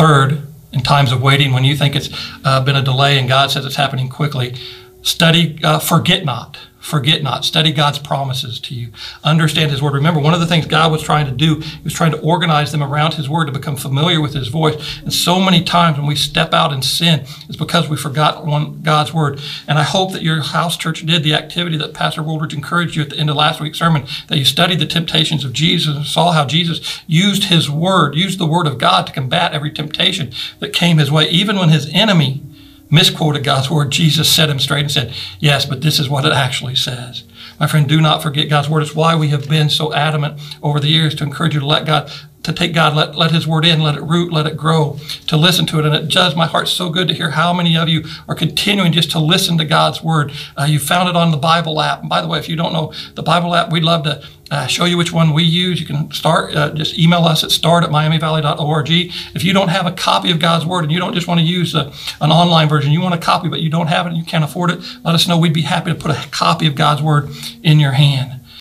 Third, in times of waiting, when you think it's uh, been a delay and God says it's happening quickly, study, uh, forget not. Forget not. Study God's promises to you. Understand His Word. Remember, one of the things God was trying to do, He was trying to organize them around His Word to become familiar with His voice. And so many times when we step out in sin, it's because we forgot one, God's Word. And I hope that your house church did the activity that Pastor Woolridge encouraged you at the end of last week's sermon, that you studied the temptations of Jesus and saw how Jesus used His Word, used the Word of God to combat every temptation that came His way, even when His enemy misquoted God's word, Jesus set him straight and said, Yes, but this is what it actually says. My friend, do not forget God's word. It's why we have been so adamant over the years to encourage you to let God, to take God, let, let his word in, let it root, let it grow, to listen to it. And it does my heart so good to hear how many of you are continuing just to listen to God's word. Uh, you found it on the Bible app. And by the way, if you don't know the Bible app, we'd love to uh, show you which one we use. You can start, uh, just email us at start at miamivalley.org. If you don't have a copy of God's Word and you don't just want to use a, an online version, you want a copy, but you don't have it and you can't afford it, let us know. We'd be happy to put a copy of God's Word in your hand.